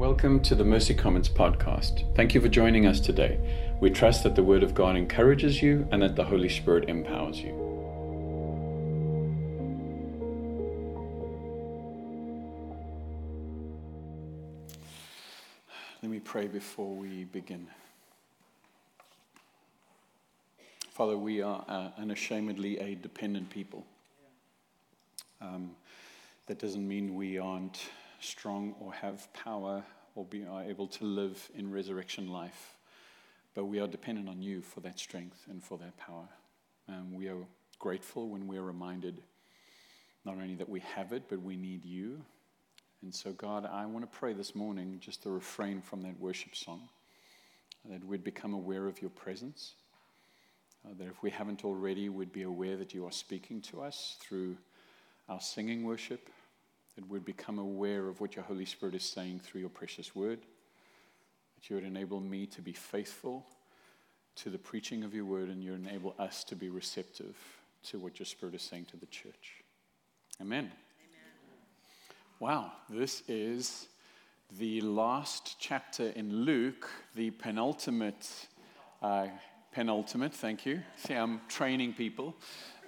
Welcome to the Mercy Comments podcast. Thank you for joining us today. We trust that the Word of God encourages you and that the Holy Spirit empowers you. Let me pray before we begin. Father, we are uh, unashamedly a dependent people. Um, that doesn't mean we aren't strong or have power or be, are able to live in resurrection life. But we are dependent on you for that strength and for that power. And we are grateful when we are reminded not only that we have it, but we need you. And so, God, I want to pray this morning just to refrain from that worship song, that we'd become aware of your presence. Uh, that if we haven't already, we'd be aware that you are speaking to us through our singing worship, that we'd become aware of what your Holy Spirit is saying through your precious word, that you would enable me to be faithful to the preaching of your word, and you enable us to be receptive to what your Spirit is saying to the church. Amen. Amen. Wow, this is the last chapter in Luke, the penultimate. Uh, penultimate, thank you. See, I'm training people.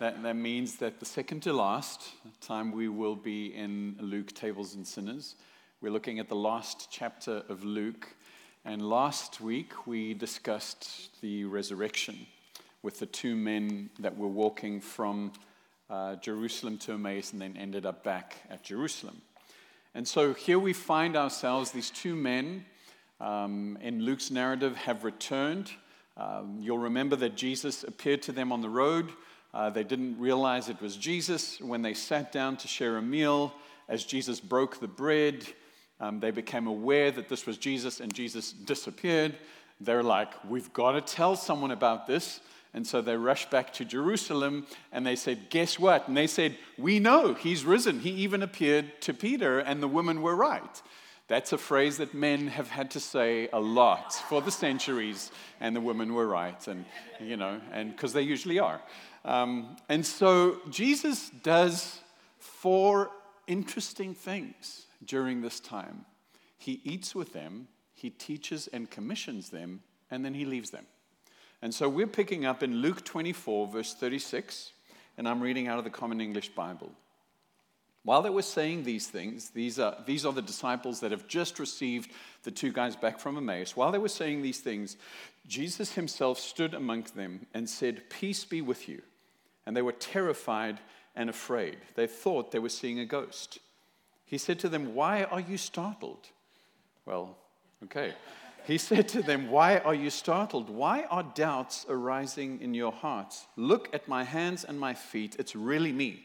That, that means that the second to last time we will be in Luke, Tables and Sinners. We're looking at the last chapter of Luke. And last week we discussed the resurrection with the two men that were walking from uh, Jerusalem to Emmaus and then ended up back at Jerusalem. And so here we find ourselves, these two men um, in Luke's narrative have returned. Um, you'll remember that Jesus appeared to them on the road. Uh, they didn't realize it was Jesus. When they sat down to share a meal, as Jesus broke the bread, um, they became aware that this was Jesus and Jesus disappeared. They're like, We've got to tell someone about this. And so they rushed back to Jerusalem and they said, Guess what? And they said, We know he's risen. He even appeared to Peter, and the women were right. That's a phrase that men have had to say a lot for the centuries, and the women were right, and you know, and because they usually are. Um, and so Jesus does four interesting things during this time. He eats with them, he teaches and commissions them, and then he leaves them. And so we're picking up in Luke 24, verse 36, and I'm reading out of the Common English Bible. While they were saying these things, these are, these are the disciples that have just received the two guys back from Emmaus. While they were saying these things, Jesus himself stood among them and said, Peace be with you and they were terrified and afraid. They thought they were seeing a ghost. He said to them, Why are you startled? Well, okay. He said to them, Why are you startled? Why are doubts arising in your hearts? Look at my hands and my feet. It's really me.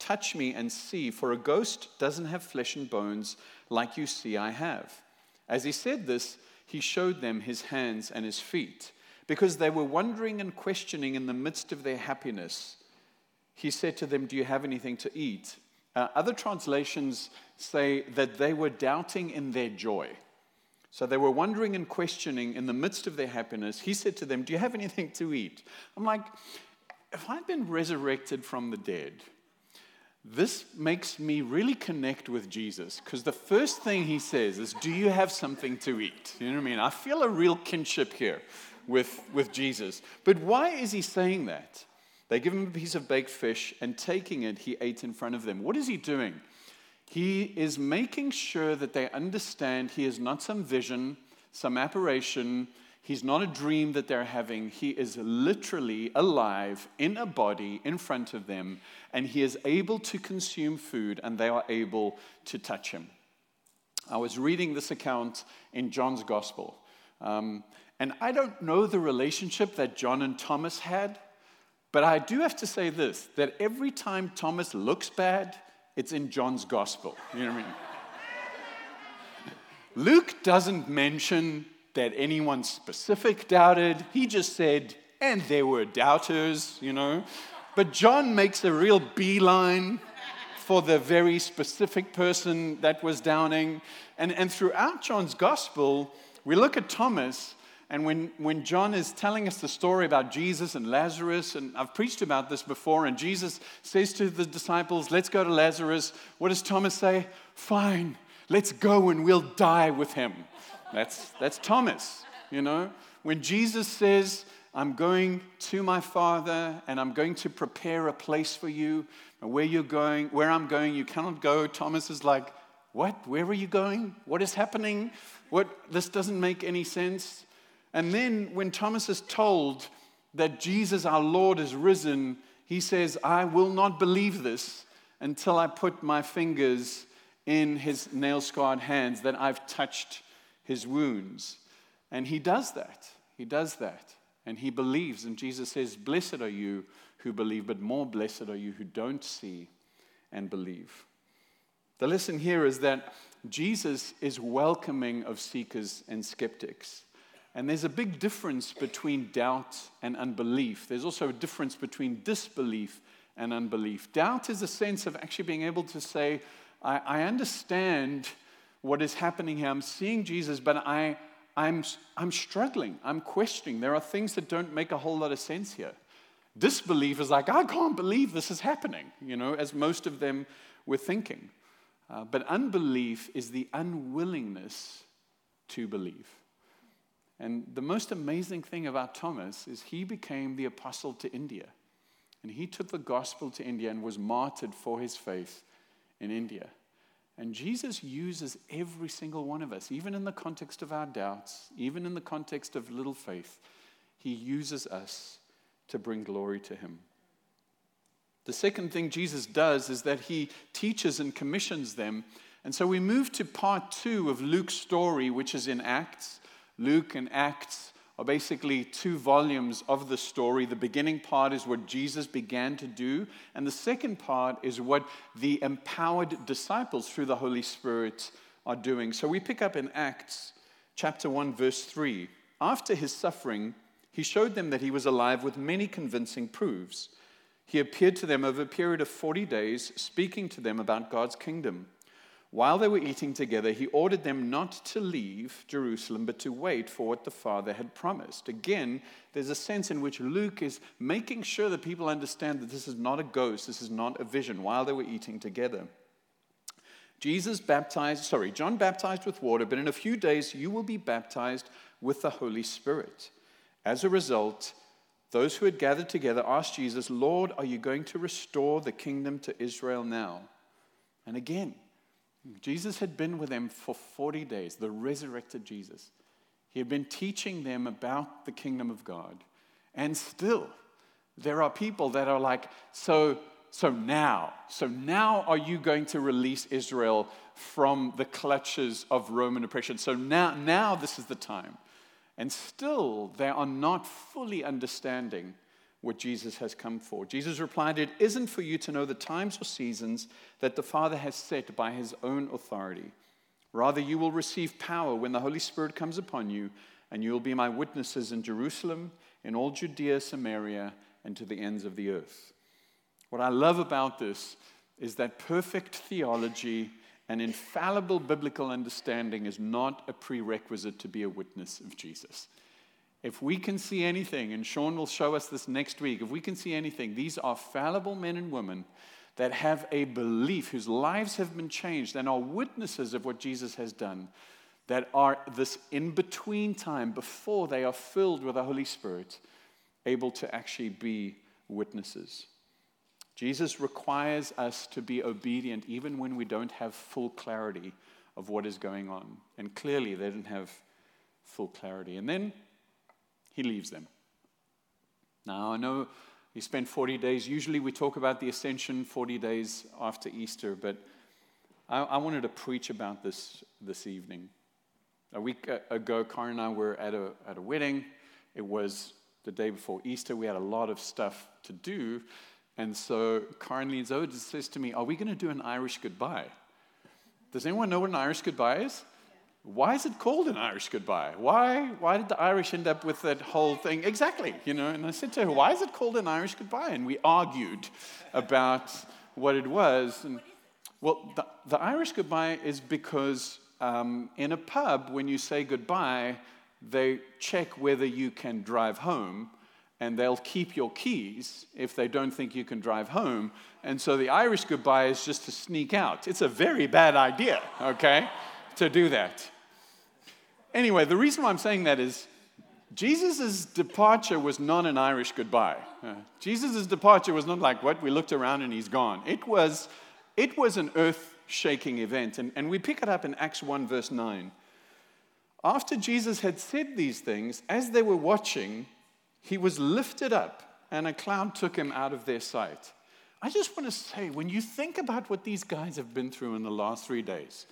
Touch me and see, for a ghost doesn't have flesh and bones like you see I have. As he said this, he showed them his hands and his feet because they were wondering and questioning in the midst of their happiness. He said to them, Do you have anything to eat? Uh, other translations say that they were doubting in their joy. So they were wondering and questioning in the midst of their happiness. He said to them, Do you have anything to eat? I'm like, if I'd been resurrected from the dead, this makes me really connect with Jesus because the first thing he says is, Do you have something to eat? You know what I mean? I feel a real kinship here with, with Jesus. But why is he saying that? They give him a piece of baked fish, and taking it, he ate in front of them. What is he doing? He is making sure that they understand he is not some vision, some apparition. He's not a dream that they're having. He is literally alive in a body in front of them, and he is able to consume food, and they are able to touch him. I was reading this account in John's Gospel. Um, and I don't know the relationship that John and Thomas had, but I do have to say this that every time Thomas looks bad, it's in John's gospel. You know what I mean? Luke doesn't mention that anyone specific doubted. He just said, and there were doubters, you know. But John makes a real beeline for the very specific person that was doubting. And, and throughout John's gospel, we look at Thomas and when, when John is telling us the story about Jesus and Lazarus, and I've preached about this before, and Jesus says to the disciples, Let's go to Lazarus. What does Thomas say? Fine, let's go and we'll die with him. That's, that's Thomas, you know. When Jesus says, I'm going to my Father and I'm going to prepare a place for you, and where you're going, where I'm going, you cannot go. Thomas is like, What? Where are you going? What is happening? What? This doesn't make any sense. And then when Thomas is told that Jesus, our Lord, is risen, he says, I will not believe this until I put my fingers in his nail scarred hands, that I've touched his wounds. And he does that. He does that. And he believes. And Jesus says, Blessed are you who believe, but more blessed are you who don't see and believe. The lesson here is that Jesus is welcoming of seekers and skeptics. And there's a big difference between doubt and unbelief. There's also a difference between disbelief and unbelief. Doubt is a sense of actually being able to say, I, I understand what is happening here. I'm seeing Jesus, but I, I'm, I'm struggling. I'm questioning. There are things that don't make a whole lot of sense here. Disbelief is like, I can't believe this is happening, you know, as most of them were thinking. Uh, but unbelief is the unwillingness to believe. And the most amazing thing about Thomas is he became the apostle to India. And he took the gospel to India and was martyred for his faith in India. And Jesus uses every single one of us, even in the context of our doubts, even in the context of little faith, he uses us to bring glory to him. The second thing Jesus does is that he teaches and commissions them. And so we move to part two of Luke's story, which is in Acts. Luke and Acts are basically two volumes of the story. The beginning part is what Jesus began to do, and the second part is what the empowered disciples through the Holy Spirit are doing. So we pick up in Acts chapter 1, verse 3. After his suffering, he showed them that he was alive with many convincing proofs. He appeared to them over a period of 40 days, speaking to them about God's kingdom. While they were eating together, he ordered them not to leave Jerusalem, but to wait for what the Father had promised. Again, there's a sense in which Luke is making sure that people understand that this is not a ghost, this is not a vision, while they were eating together. Jesus baptized, sorry, John baptized with water, but in a few days you will be baptized with the Holy Spirit. As a result, those who had gathered together asked Jesus, Lord, are you going to restore the kingdom to Israel now? And again, Jesus had been with them for 40 days, the resurrected Jesus. He had been teaching them about the kingdom of God. And still, there are people that are like, so, so now, so now are you going to release Israel from the clutches of Roman oppression? So now, now this is the time. And still, they are not fully understanding what Jesus has come for. Jesus replied, It isn't for you to know the times or seasons that the Father has set by his own authority. Rather, you will receive power when the Holy Spirit comes upon you, and you will be my witnesses in Jerusalem, in all Judea, Samaria, and to the ends of the earth. What I love about this is that perfect theology and infallible biblical understanding is not a prerequisite to be a witness of Jesus. If we can see anything, and Sean will show us this next week, if we can see anything, these are fallible men and women that have a belief, whose lives have been changed, and are witnesses of what Jesus has done, that are this in between time before they are filled with the Holy Spirit, able to actually be witnesses. Jesus requires us to be obedient even when we don't have full clarity of what is going on. And clearly, they didn't have full clarity. And then he leaves them. Now, I know he spent 40 days. Usually we talk about the ascension 40 days after Easter, but I, I wanted to preach about this this evening. A week uh, ago, Karen and I were at a, at a wedding. It was the day before Easter. We had a lot of stuff to do. And so Karen leans over and says to me, Are we going to do an Irish goodbye? Does anyone know what an Irish goodbye is? Why is it called an Irish goodbye? Why, why did the Irish end up with that whole thing? Exactly, you know. And I said to her, why is it called an Irish goodbye? And we argued about what it was. And, well, the, the Irish goodbye is because um, in a pub, when you say goodbye, they check whether you can drive home. and they'll keep your keys if they don't think you can drive home. And so the Irish goodbye is just to sneak out. It's a very bad idea, okay, to do that. Anyway, the reason why I'm saying that is Jesus' departure was not an Irish goodbye. Uh, Jesus' departure was not like what we looked around and he's gone. It was, it was an earth shaking event. And, and we pick it up in Acts 1, verse 9. After Jesus had said these things, as they were watching, he was lifted up and a cloud took him out of their sight. I just want to say, when you think about what these guys have been through in the last three days,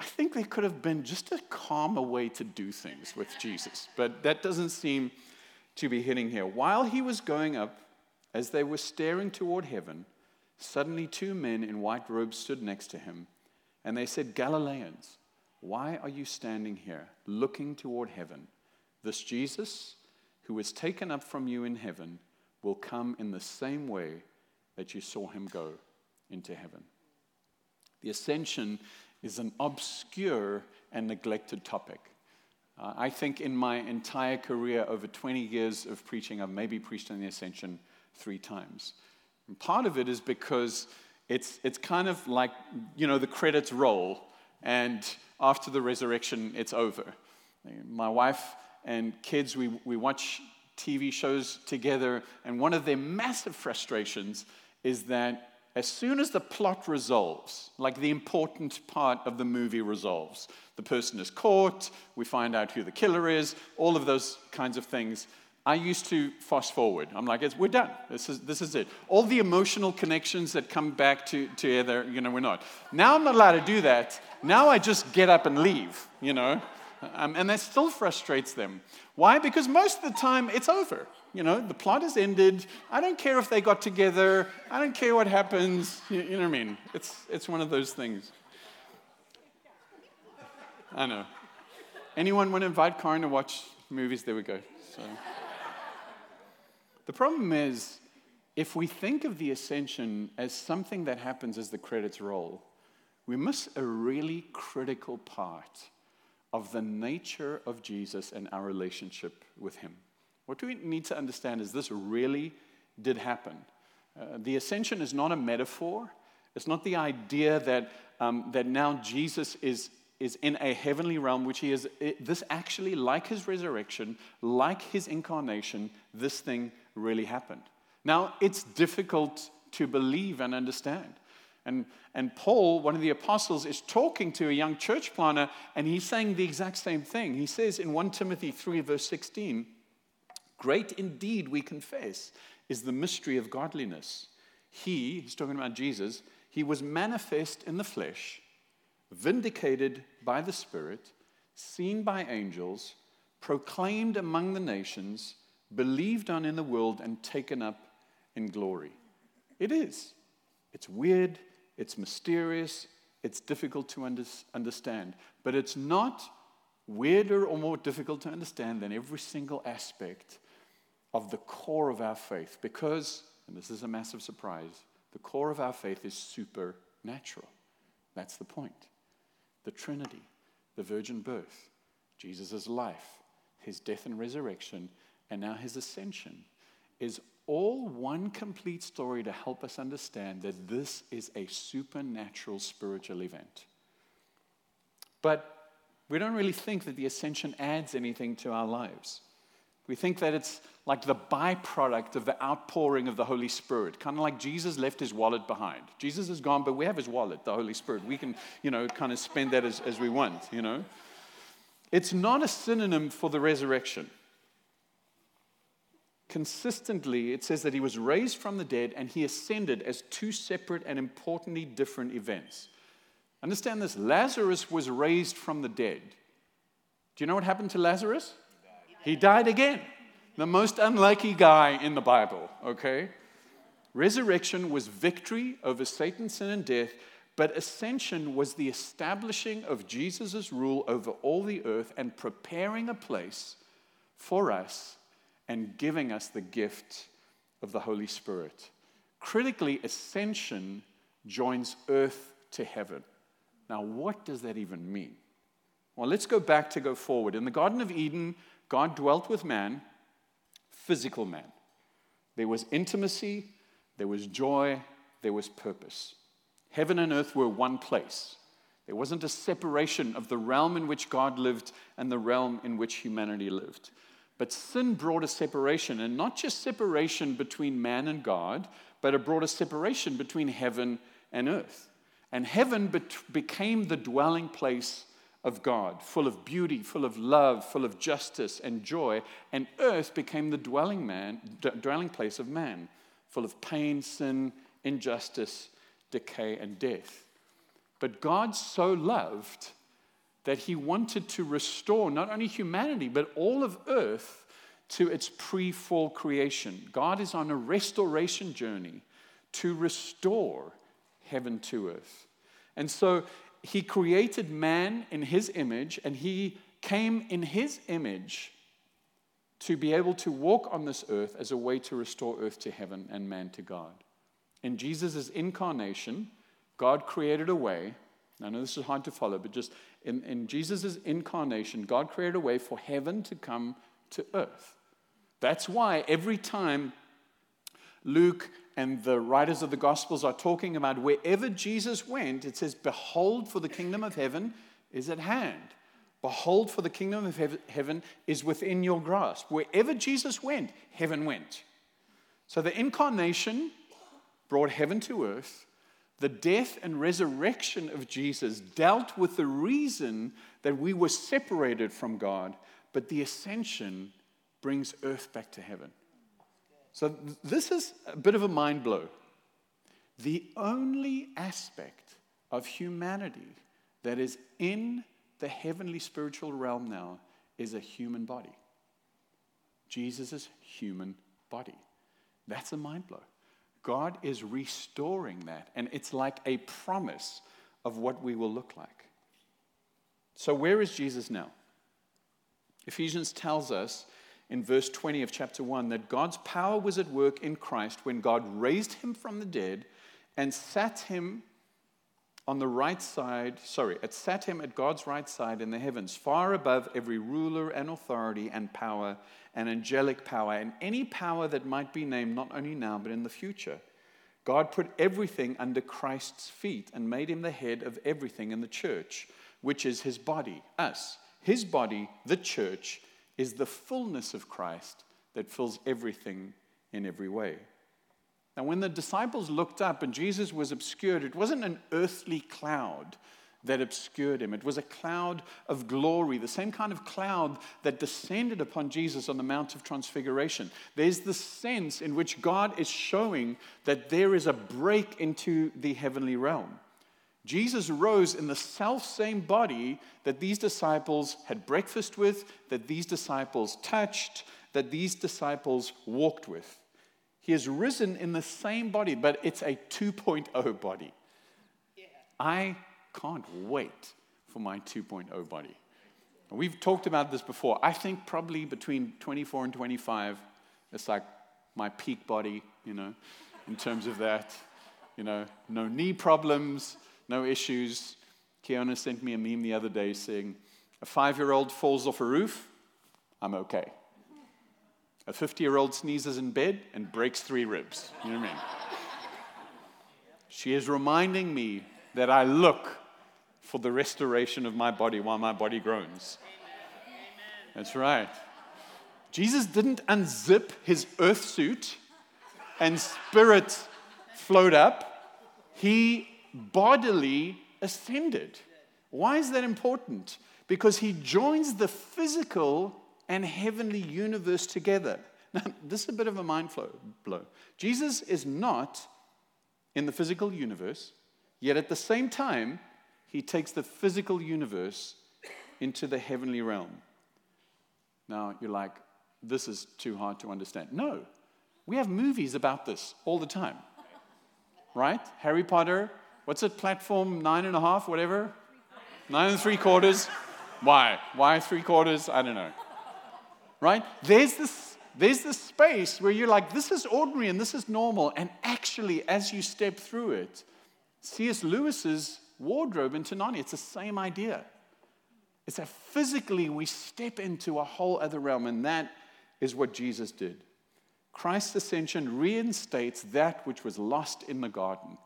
I think there could have been just a calmer way to do things with Jesus, but that doesn't seem to be hitting here. While he was going up, as they were staring toward heaven, suddenly two men in white robes stood next to him, and they said, Galileans, why are you standing here looking toward heaven? This Jesus, who was taken up from you in heaven, will come in the same way that you saw him go into heaven. The ascension is an obscure and neglected topic. Uh, I think in my entire career, over 20 years of preaching, I've maybe preached on the ascension three times. And part of it is because it's, it's kind of like, you know, the credits roll, and after the resurrection, it's over. My wife and kids, we, we watch TV shows together, and one of their massive frustrations is that as soon as the plot resolves, like the important part of the movie resolves, the person is caught, we find out who the killer is, all of those kinds of things. I used to fast forward. I'm like, we're done. This is, this is it. All the emotional connections that come back to, together, you know, we're not. Now I'm not allowed to do that. Now I just get up and leave, you know. Um, and that still frustrates them. Why? Because most of the time it's over. You know, the plot has ended. I don't care if they got together. I don't care what happens. You, know what I mean? It's, it's one of those things. I know. Anyone want to invite Karen to watch movies? There we go. So. The problem is, if we think of the ascension as something that happens as the credits roll, we miss a really critical part of the nature of Jesus and our relationship with him. What we need to understand is this really did happen. Uh, the ascension is not a metaphor. It's not the idea that, um, that now Jesus is, is in a heavenly realm, which he is. It, this actually, like his resurrection, like his incarnation, this thing really happened. Now, it's difficult to believe and understand. And, and Paul, one of the apostles, is talking to a young church planter, and he's saying the exact same thing. He says in 1 Timothy 3, verse 16, Great indeed, we confess, is the mystery of godliness. He, he's talking about Jesus, he was manifest in the flesh, vindicated by the Spirit, seen by angels, proclaimed among the nations, believed on in the world, and taken up in glory. It is. It's weird, it's mysterious, it's difficult to under- understand, but it's not weirder or more difficult to understand than every single aspect of the core of our faith because, and this is a massive surprise, the core of our faith is supernatural. That's the point. The Trinity, the virgin birth, Jesus' life, his death and resurrection, and now his ascension is all one complete story to help us understand that this is a supernatural spiritual event. But we don't really think that the ascension adds anything to our lives. We think that it's like the byproduct of the outpouring of the Holy Spirit, kind of like Jesus left his wallet behind. Jesus is gone, but we have his wallet, the Holy Spirit. We can, you know, kind of spend that as, as we want, you know. It's not a synonym for the resurrection. Consistently, it says that he was raised from the dead and he ascended as two separate and importantly different events. Understand this Lazarus was raised from the dead. Do you know what happened to Lazarus? He died again. The most unlucky guy in the Bible, okay? Resurrection was victory over Satan, sin, and death, but ascension was the establishing of Jesus' rule over all the earth and preparing a place for us and giving us the gift of the Holy Spirit. Critically, ascension joins earth to heaven. Now, what does that even mean? Well, let's go back to go forward. In the Garden of Eden, God dwelt with man, physical man. There was intimacy, there was joy, there was purpose. Heaven and earth were one place. There wasn't a separation of the realm in which God lived and the realm in which humanity lived. But sin brought a separation, and not just separation between man and God, but it brought a separation between heaven and earth. And heaven became the dwelling place of God, full of beauty, full of love, full of justice and joy. And earth became the dwelling, man, d- dwelling place of man, full of pain, sin, injustice, decay, and death. But God so loved that he wanted to restore not only humanity, but all of earth to its pre fall creation. God is on a restoration journey to restore heaven to earth. And so he created man in his image, and he came in his image to be able to walk on this earth as a way to restore earth to heaven and man to God. In Jesus' incarnation, God created a way. I know this is hard to follow, but just in, in Jesus' incarnation, God created a way for heaven to come to earth. That's why every time Luke and the writers of the Gospels are talking about wherever Jesus went, it says, Behold, for the kingdom of heaven is at hand. Behold, for the kingdom of heaven is within your grasp. Wherever Jesus went, heaven went. So the incarnation brought heaven to earth. The death and resurrection of Jesus dealt with the reason that we were separated from God, but the ascension brings earth back to heaven. So, this is a bit of a mind blow. The only aspect of humanity that is in the heavenly spiritual realm now is a human body. Jesus' human body. That's a mind blow. God is restoring that, and it's like a promise of what we will look like. So, where is Jesus now? Ephesians tells us in verse 20 of chapter 1 that God's power was at work in Christ when God raised him from the dead and sat him on the right side, sorry, it sat him at God's right side in the heavens, far above every ruler and authority and power and angelic power and any power that might be named not only now but in the future. God put everything under Christ's feet and made him the head of everything in the church, which is his body, us. His body, the church, is the fullness of Christ that fills everything in every way. Now, when the disciples looked up and Jesus was obscured, it wasn't an earthly cloud that obscured him. It was a cloud of glory, the same kind of cloud that descended upon Jesus on the Mount of Transfiguration. There's the sense in which God is showing that there is a break into the heavenly realm. Jesus rose in the self same body that these disciples had breakfast with, that these disciples touched, that these disciples walked with. He has risen in the same body, but it's a 2.0 body. Yeah. I can't wait for my 2.0 body. We've talked about this before. I think probably between 24 and 25, it's like my peak body, you know, in terms of that. You know, no knee problems, no issues. Kiona sent me a meme the other day saying, a five year old falls off a roof, I'm okay. A 50 year old sneezes in bed and breaks three ribs. You know what I mean? She is reminding me that I look for the restoration of my body while my body groans. That's right. Jesus didn't unzip his earth suit and spirit flowed up. He bodily ascended. Why is that important? Because he joins the physical and heavenly universe together. Now, this is a bit of a mind blow. Jesus is not in the physical universe, yet at the same time, he takes the physical universe into the heavenly realm. Now, you're like, this is too hard to understand. No, we have movies about this all the time, right? Harry Potter, What's it, platform nine and a half, whatever? Nine and three quarters. Why? Why three quarters? I don't know. Right? There's this, there's this space where you're like, this is ordinary and this is normal. And actually, as you step through it, C.S. Lewis's wardrobe into Narnia, it's the same idea. It's that physically we step into a whole other realm, and that is what Jesus did. Christ's ascension reinstates that which was lost in the garden.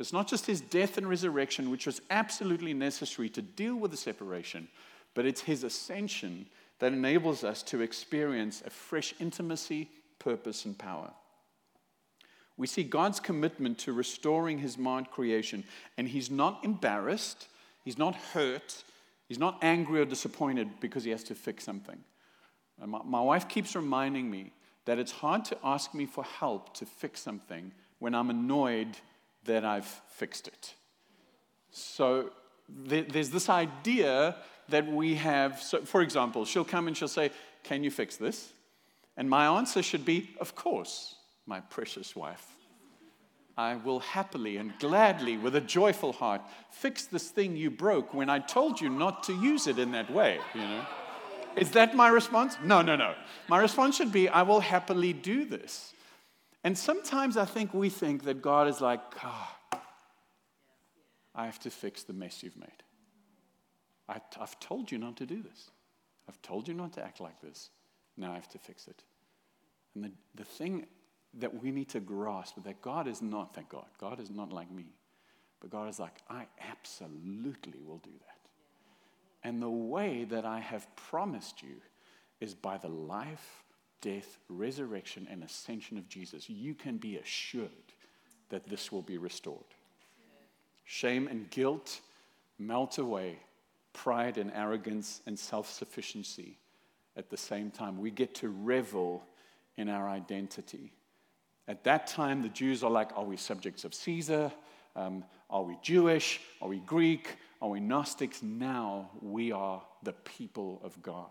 It's not just his death and resurrection, which was absolutely necessary to deal with the separation, but it's his ascension that enables us to experience a fresh intimacy, purpose, and power. We see God's commitment to restoring his mind creation, and he's not embarrassed, he's not hurt, he's not angry or disappointed because he has to fix something. My, my wife keeps reminding me that it's hard to ask me for help to fix something when I'm annoyed that I've fixed it. So there's this idea that we have. So, for example, she'll come and she'll say, Can you fix this? And my answer should be, Of course, my precious wife. I will happily and gladly, with a joyful heart, fix this thing you broke when I told you not to use it in that way, you know? Is that my response? No, no, no. My response should be, I will happily do this. And sometimes I think we think that God is like, oh, I have to fix the mess you've made. I, have told you not to do this. I've told you not to act like this. Now I have to fix it. And the, the thing that we need to grasp that God is not, thank God, God is not like me. But God is like, I absolutely will do that. And the way that I have promised you is by the life, death, resurrection, and ascension of Jesus. You can be assured that this will be restored. Shame and guilt melt away, pride and arrogance and self sufficiency at the same time. We get to revel in our identity. At that time, the Jews are like, Are we subjects of Caesar? Um, are we Jewish? Are we Greek? Are we Gnostics? Now we are the people of God,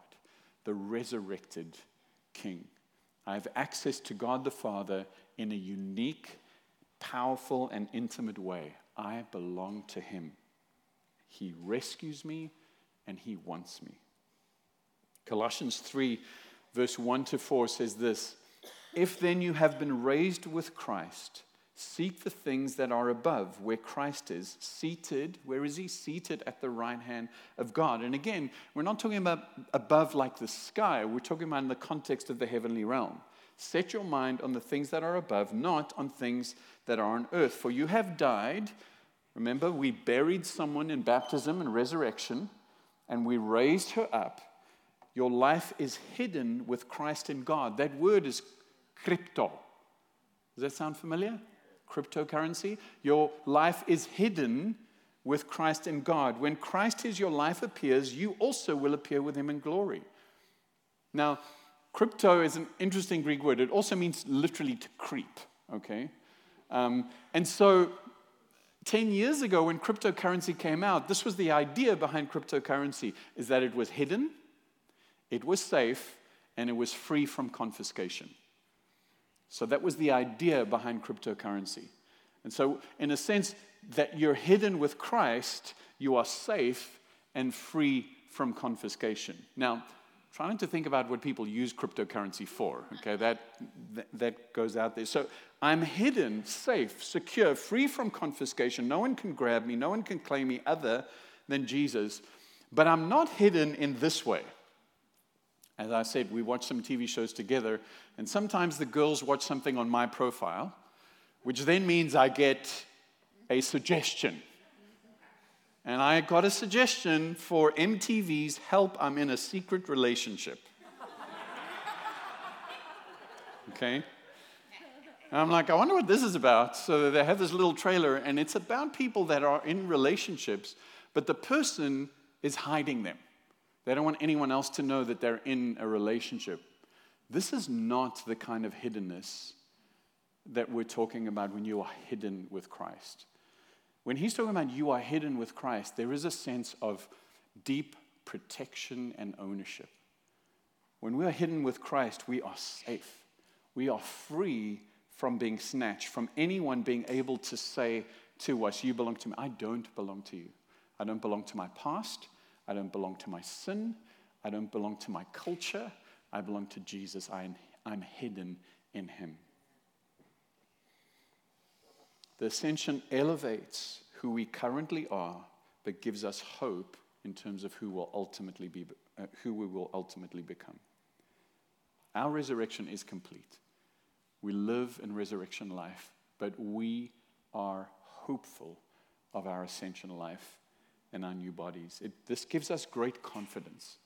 the resurrected King. I have access to God the Father in a unique, powerful, and intimate way. I belong to Him. He rescues me and He wants me. Colossians 3, verse 1 to 4 says this If then you have been raised with Christ, Seek the things that are above, where Christ is seated. Where is he? Seated at the right hand of God. And again, we're not talking about above like the sky, we're talking about in the context of the heavenly realm. Set your mind on the things that are above, not on things that are on earth. For you have died. Remember, we buried someone in baptism and resurrection, and we raised her up. Your life is hidden with Christ in God. That word is crypto. Does that sound familiar? Cryptocurrency. Your life is hidden with Christ in God. When Christ is your life appears, you also will appear with him in glory. Now, crypto is an interesting Greek word. It also means literally to creep, okay? Um, and so, 10 years ago when cryptocurrency came out, this was the idea behind cryptocurrency, is that it was hidden, it was safe, and it was free from confiscation. So that was the idea behind cryptocurrency. And so, in a sense, that you're hidden with Christ, you are safe and free from confiscation. Now, trying to think about what people use cryptocurrency for, okay, that, that, that goes out there. So, I'm hidden, safe, secure, free from confiscation. No one can grab me, no one can claim me other than Jesus. But I'm not hidden in this way. As I said, we watch some TV shows together, and sometimes the girls watch something on my profile, which then means I get a suggestion. And I got a suggestion for MTV's Help, I'm in a Secret Relationship. Okay? And I'm like, I wonder what this is about. So they have this little trailer, and it's about people that are in relationships, but the person is hiding them. They don't want anyone else to know that they're in a relationship. This is not the kind of hiddenness that we're talking about when you are hidden with Christ. When he's talking about you are hidden with Christ, there is a sense of deep protection and ownership. When we are hidden with Christ, we are safe. We are free from being snatched, from anyone being able to say to us, You belong to me. I don't belong to you. I don't belong to my past. I don't belong to my sin. I don't belong to my culture. I belong to Jesus. I'm, I'm hidden in Him. The ascension elevates who we currently are, but gives us hope in terms of who, will ultimately be, uh, who we will ultimately become. Our resurrection is complete. We live in resurrection life, but we are hopeful of our ascension life and our new bodies. It, this gives us great confidence.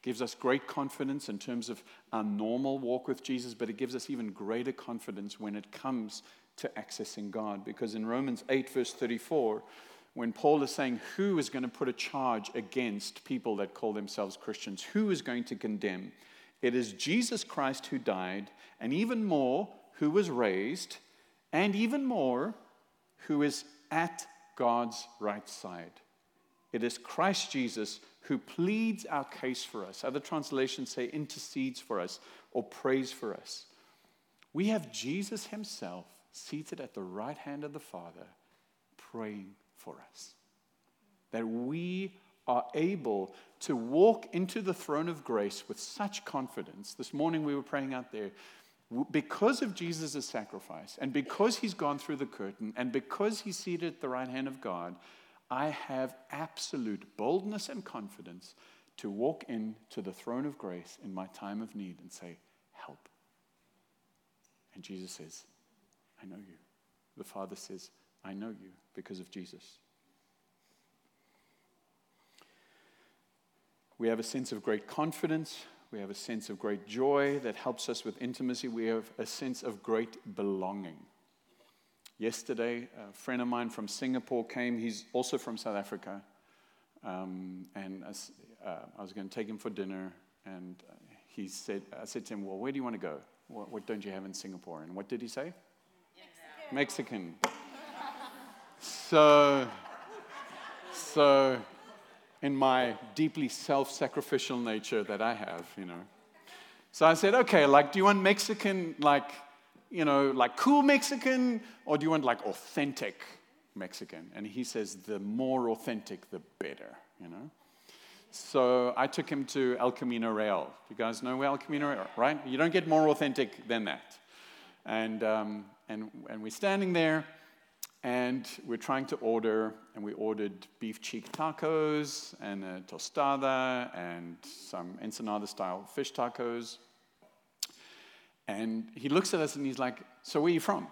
It gives us great confidence in terms of our normal walk with Jesus, but it gives us even greater confidence when it comes to accessing God. Because in Romans 8, verse 34, when Paul is saying, Who is going to put a charge against people that call themselves Christians? Who is going to condemn? It is Jesus Christ who died, and even more, who was raised, and even more, who is at God's right side. It is Christ Jesus who pleads our case for us. Other translations say intercedes for us or prays for us. We have Jesus himself seated at the right hand of the Father praying for us. That we are able to walk into the throne of grace with such confidence. This morning we were praying out there. Because of Jesus' sacrifice, and because he's gone through the curtain, and because he's seated at the right hand of God, I have absolute boldness and confidence to walk into the throne of grace in my time of need and say, Help. And Jesus says, I know you. The Father says, I know you because of Jesus. We have a sense of great confidence. We have a sense of great joy that helps us with intimacy. We have a sense of great belonging. Yesterday, a friend of mine from Singapore came. He's also from South Africa. Um, and as, uh, I was going to take him for dinner. And he said, I said to him, Well, where do you want to go? What, what don't you have in Singapore? And what did he say? Mexican. So, so in my deeply self sacrificial nature that I have, you know. So I said, okay, like, do you want Mexican, like, you know, like cool Mexican, or do you want like authentic Mexican? And he says, the more authentic, the better, you know. So I took him to El Camino Real. You guys know where El Camino Real, right? You don't get more authentic than that. And, um, and, and we're standing there, and we're trying to order, and we ordered beef cheek tacos and a tostada and some ensenada style fish tacos. And he looks at us and he's like, So where are you from?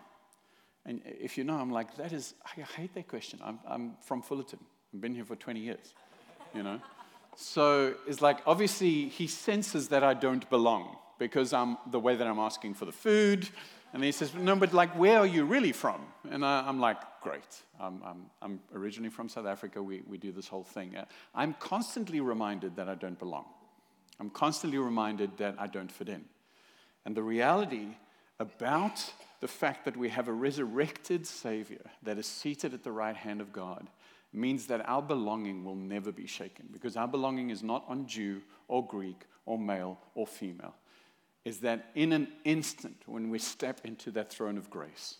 And if you know, I'm like, That is, I hate that question. I'm, I'm from Fullerton. I've been here for 20 years, you know? So it's like, obviously, he senses that I don't belong because I'm the way that I'm asking for the food and he says, No, but like, where are you really from? And I, am like, Great. I'm, I'm, I'm, originally from South Africa. We, we do this whole thing. I'm constantly reminded that I don't belong. I'm constantly reminded that I don't fit in. And the reality about the fact that we have a resurrected Savior that is seated at the right hand of God means that our belonging will never be shaken because our belonging is not on Jew or Greek or male or female is that in an instant, when we step into that throne of grace,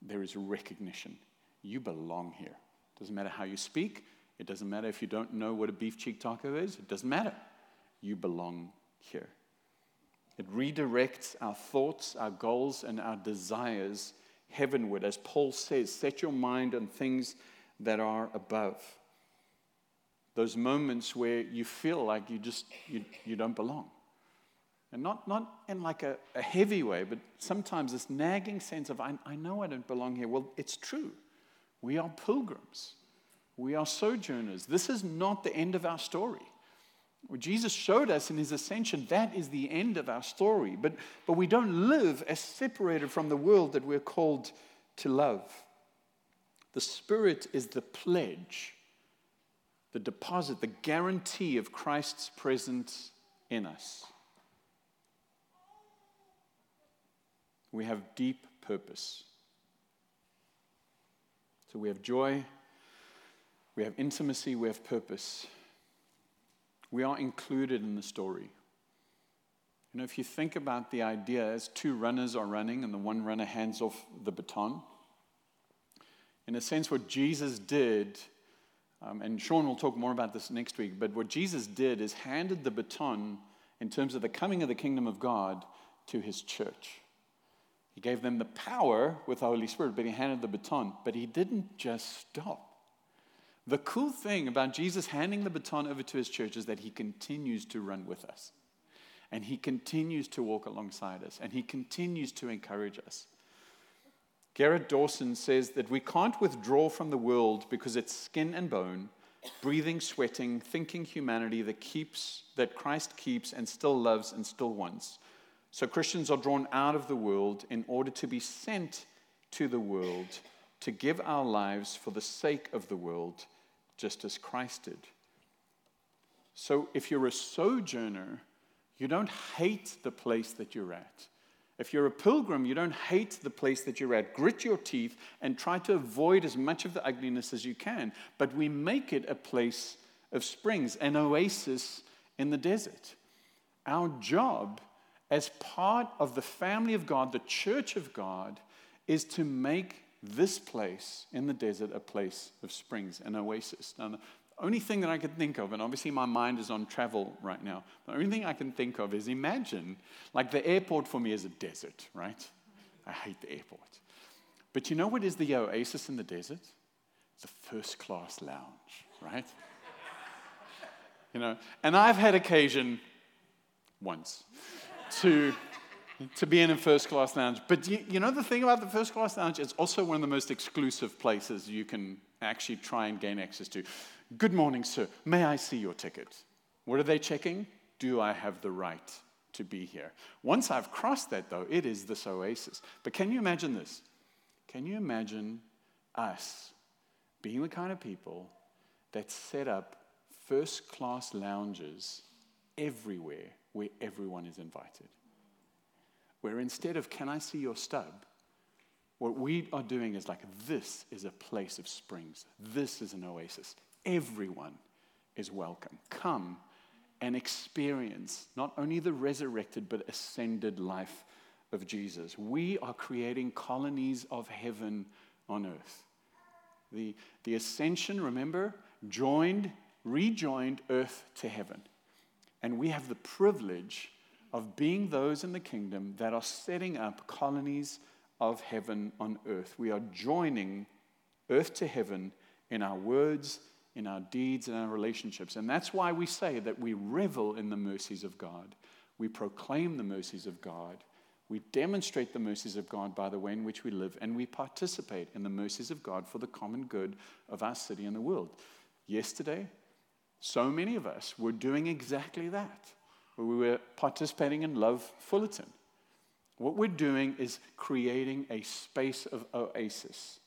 there is recognition. You belong here. It doesn't matter how you speak, it doesn't matter if you don't know what a beef cheek taco is, it doesn't matter. You belong here. It redirects our thoughts, our goals, and our desires heavenward. As Paul says, set your mind on things that are above. Those moments where you feel like you just you, you don't belong. And not, not in like a, a heavy way, but sometimes this nagging sense of, I, I know I don't belong here. Well, it's true. We are pilgrims, we are sojourners. This is not the end of our story. What Jesus showed us in his ascension, that is the end of our story. But, but we don't live as separated from the world that we're called to love. The Spirit is the pledge, the deposit, the guarantee of Christ's presence in us. we have deep purpose. So we have joy, we have intimacy, we have purpose. We are included in the story. You know, if you think about the idea as two runners are running and the one runner hands off the baton, in a sense, what Jesus did, um, and Sean will talk more about this next week, but what Jesus did is handed the baton in terms of the coming of the kingdom of God to his church. He gave them the power with the Holy Spirit, but he handed the baton. But he didn't just stop. The cool thing about Jesus handing the baton over to his church is that he continues to run with us. And He continues to walk alongside us and He continues to encourage us. Gerrit Dawson says that we can't withdraw from the world because it's skin and bone, breathing, sweating, thinking humanity that keeps that Christ keeps and still loves and still wants. So Christians are drawn out of the world in order to be sent to the world to give our lives for the sake of the world, just as Christ did. So if you're a sojourner, you don't hate the place that you're at. If you're a pilgrim, you don't hate the place that you're at. Grit your teeth and try to avoid as much of the ugliness as you can. But we make it a place of springs, an oasis in the desert. Our job as part of the family of God, the church of God, is to make this place in the desert a place of springs, an oasis. Now, the only thing that I can think of, and obviously my mind is on travel right now, the only thing I can think of is imagine, like the airport for me is a desert, right? I hate the airport. But you know what is the oasis in the desert? The first class lounge, right? you know, and I've had occasion once to, to be in a first class lounge. But you, you know the thing about the first class lounge? It's also one of the most exclusive places you can actually try and gain access to. Good morning, sir. May I see your ticket? What are they checking? Do I have the right to be here? Once I've crossed that, though, it is this oasis. But can you imagine this? Can you imagine us being the kind of people that set up first class lounges everywhere where everyone is invited? Where instead of, can I see your stub? What we are doing is like, this is a place of springs. This is an oasis everyone is welcome. Come and experience not only the resurrected but ascended life of Jesus. We are creating colonies of heaven on earth. The, the ascension, remember, joined, rejoined earth to heaven. And we have the privilege of being those in the kingdom that are setting up colonies of heaven on earth. We are joining earth to heaven in our words in our deeds and our relationships. And that's why we say that we revel in the mercies of God. We proclaim the mercies of God. We demonstrate the mercies of God by the way in which we live, and we participate in the mercies of God for the common good of our city and the world. Yesterday, so many of us were doing exactly that. We were participating in Love Fullerton. What we're doing is creating a space of oasis,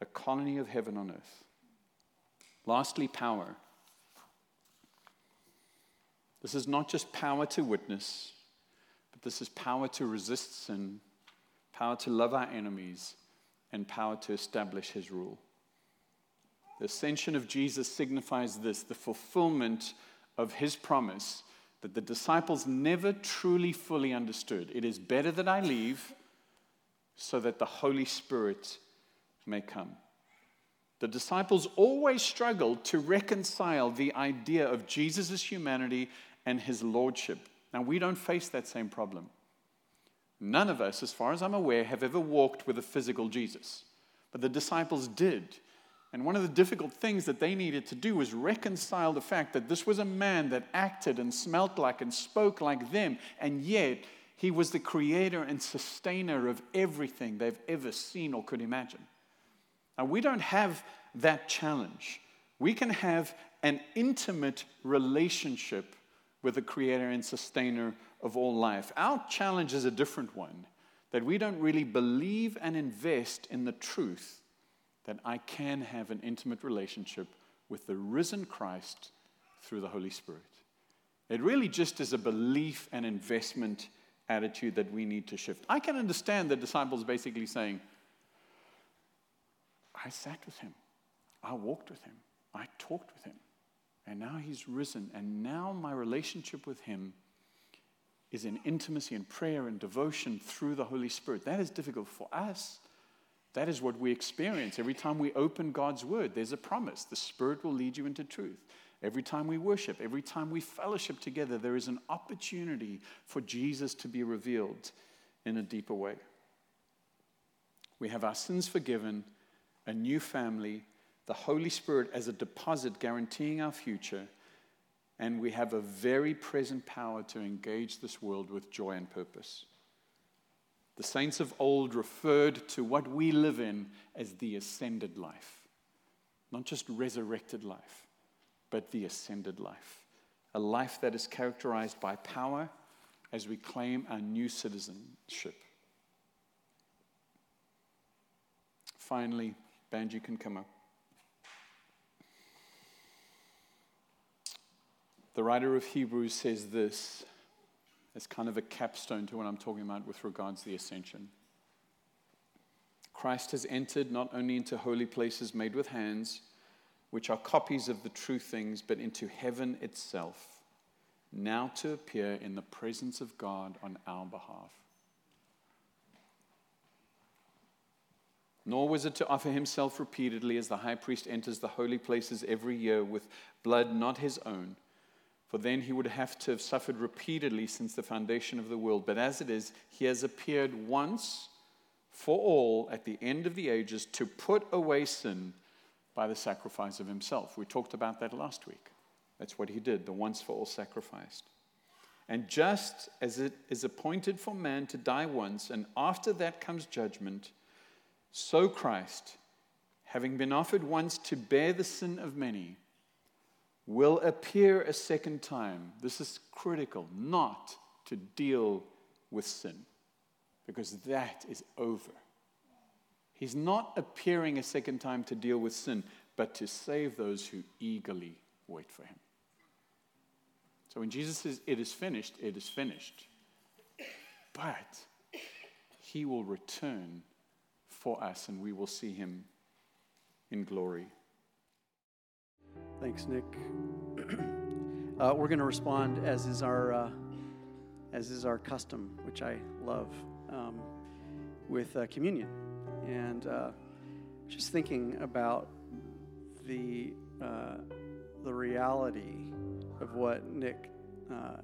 a colony of heaven on earth. Lastly, power. This is not just power to witness, but this is power to resist sin, power to love our enemies, and power to establish his rule. The ascension of Jesus signifies this the fulfillment of his promise that the disciples never truly fully understood. It is better that I leave so that the Holy Spirit may come. The disciples always struggled to reconcile the idea of Jesus' humanity and his lordship. Now, we don't face that same problem. None of us, as far as I'm aware, have ever walked with a physical Jesus. But the disciples did. And one of the difficult things that they needed to do was reconcile the fact that this was a man that acted and smelt like and spoke like them, and yet he was the creator and sustainer of everything they've ever seen or could imagine. Now, we don't have that challenge. We can have an intimate relationship with the creator and sustainer of all life. Our challenge is a different one that we don't really believe and invest in the truth that I can have an intimate relationship with the risen Christ through the Holy Spirit. It really just is a belief and investment attitude that we need to shift. I can understand the disciples basically saying, I sat with him. I walked with him. I talked with him. And now he's risen. And now my relationship with him is in intimacy and prayer and devotion through the Holy Spirit. That is difficult for us. That is what we experience. Every time we open God's word, there's a promise. The Spirit will lead you into truth. Every time we worship, every time we fellowship together, there is an opportunity for Jesus to be revealed in a deeper way. We have our sins forgiven a new family, the Holy Spirit as a deposit guaranteeing our future, and we have a very present power to engage this world with joy and purpose. The saints of old referred to what we live in as the ascended life, not just resurrected life, but the ascended life. A life that is characterized by power as we claim our new citizenship. Finally, Banji can come up. The writer of Hebrews says this as kind of a capstone to what I'm talking about with regards to the ascension. Christ has entered not only into holy places made with hands, which are copies of the true things, but into heaven itself, now to appear in the presence of God on our behalf. Nor was it to offer himself repeatedly as the high priest enters the holy places every year with blood not his own for then he would have to have suffered repeatedly since the foundation of the world. But as it is, he has appeared once for all at the end of the ages to put away sin by the sacrifice of himself. We talked about that last week. That's what he did, the once for all sacrifice. And just as it is appointed for man to die once, and after that comes judgment, so Christ, having been offered once to bear the sin of many, will appear a second time. This is critical, not to deal with sin, because that is over. He's not appearing a second time to deal with sin, but to save those who eagerly wait for him. So when Jesus says, It is finished, it is finished. But he will return for us, and we will see him in glory. Thanks, Nick. uh, we're going to respond as is our uh, as is our custom, which I love, um, with uh, communion, and uh, just thinking about the uh, the reality of what Nick uh,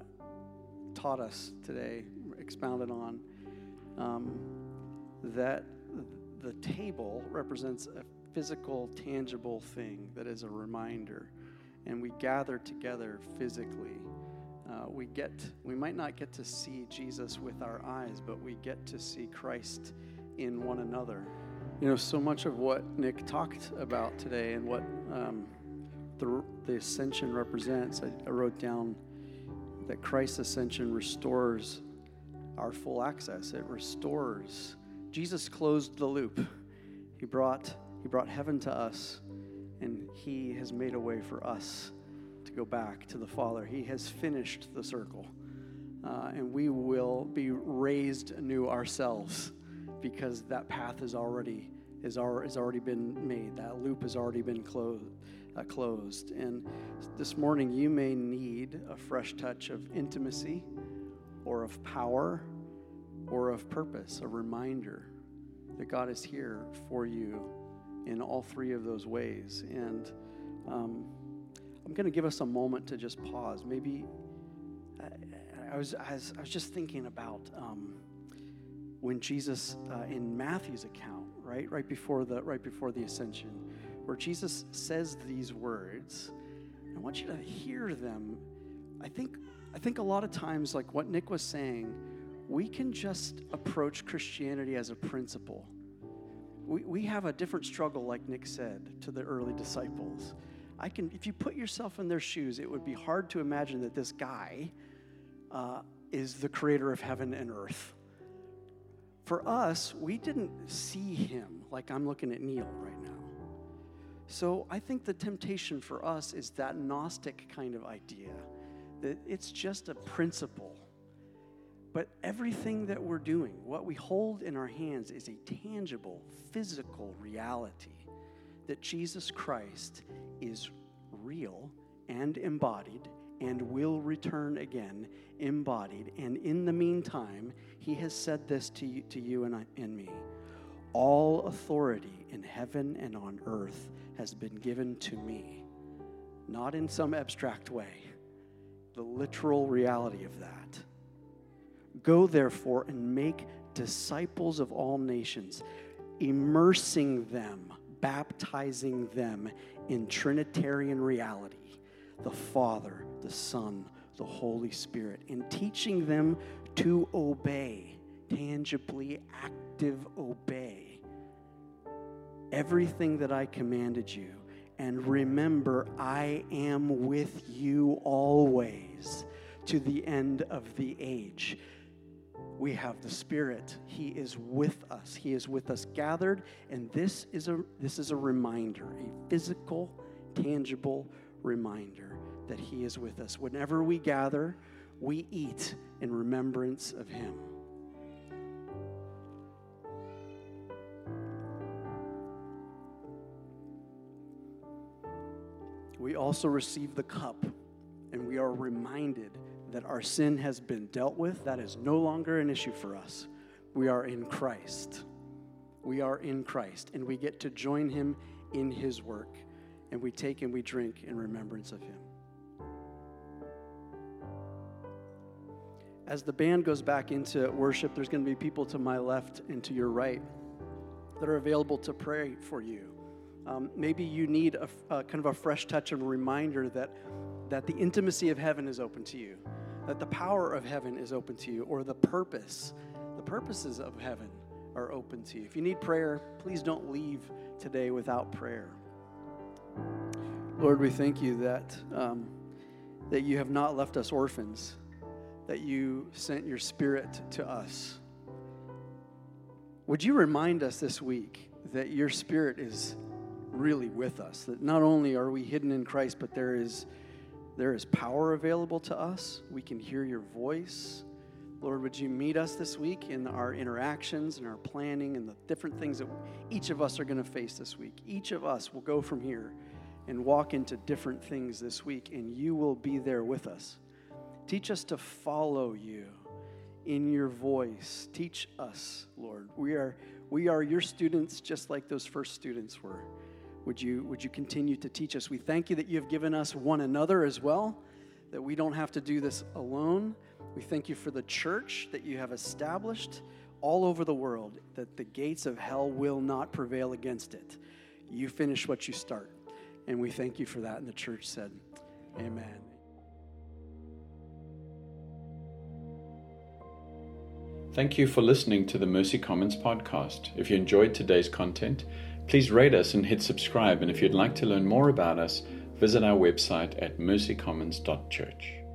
taught us today, expounded on. Um, that the table represents a physical, tangible thing that is a reminder. And we gather together physically. Uh, we get, we might not get to see Jesus with our eyes, but we get to see Christ in one another. You know, so much of what Nick talked about today and what um, the, the ascension represents, I, I wrote down that Christ's ascension restores our full access. It restores. Jesus closed the loop. He brought he brought heaven to us, and He has made a way for us to go back to the Father. He has finished the circle, uh, and we will be raised anew ourselves because that path is already is, has already been made. That loop has already been closed. Uh, closed. And this morning, you may need a fresh touch of intimacy, or of power, or of purpose, a reminder that God is here for you in all three of those ways. And um, I'm going to give us a moment to just pause. Maybe I, I was, I, was, I was just thinking about um, when Jesus uh, in Matthew's account, right, right before the right before the ascension, where Jesus says these words. I want you to hear them. I think I think a lot of times, like what Nick was saying, we can just approach Christianity as a principle we, we have a different struggle, like Nick said, to the early disciples. I can, if you put yourself in their shoes, it would be hard to imagine that this guy uh, is the creator of heaven and earth. For us, we didn't see him like I'm looking at Neil right now. So I think the temptation for us is that Gnostic kind of idea that it's just a principle but everything that we're doing, what we hold in our hands, is a tangible, physical reality that Jesus Christ is real and embodied and will return again embodied. And in the meantime, he has said this to you, to you and, I, and me All authority in heaven and on earth has been given to me, not in some abstract way, the literal reality of that. Go therefore and make disciples of all nations, immersing them, baptizing them in Trinitarian reality. the Father, the Son, the Holy Spirit, and teaching them to obey, tangibly active obey everything that I commanded you. And remember, I am with you always to the end of the age. We have the Spirit. He is with us. He is with us gathered, and this is a this is a reminder, a physical, tangible reminder that He is with us. Whenever we gather, we eat in remembrance of Him. We also receive the cup, and we are reminded that our sin has been dealt with. That is no longer an issue for us. We are in Christ. We are in Christ, and we get to join Him in His work, and we take and we drink in remembrance of Him. As the band goes back into worship, there's going to be people to my left and to your right that are available to pray for you. Um, maybe you need a, a, kind of a fresh touch and reminder that, that the intimacy of heaven is open to you, that the power of heaven is open to you, or the purpose, the purposes of heaven are open to you. If you need prayer, please don't leave today without prayer. Lord, we thank you that, um, that you have not left us orphans that you sent your spirit to us. Would you remind us this week that your spirit is really with us? That not only are we hidden in Christ, but there is, there is power available to us. We can hear your voice. Lord, would you meet us this week in our interactions and our planning and the different things that each of us are going to face this week? Each of us will go from here and walk into different things this week, and you will be there with us. Teach us to follow you in your voice. Teach us, Lord. We are, we are your students just like those first students were. Would you, would you continue to teach us? We thank you that you have given us one another as well, that we don't have to do this alone. We thank you for the church that you have established all over the world, that the gates of hell will not prevail against it. You finish what you start. And we thank you for that. And the church said, Amen. Thank you for listening to the Mercy Commons podcast. If you enjoyed today's content, please rate us and hit subscribe. And if you'd like to learn more about us, visit our website at mercycommons.church.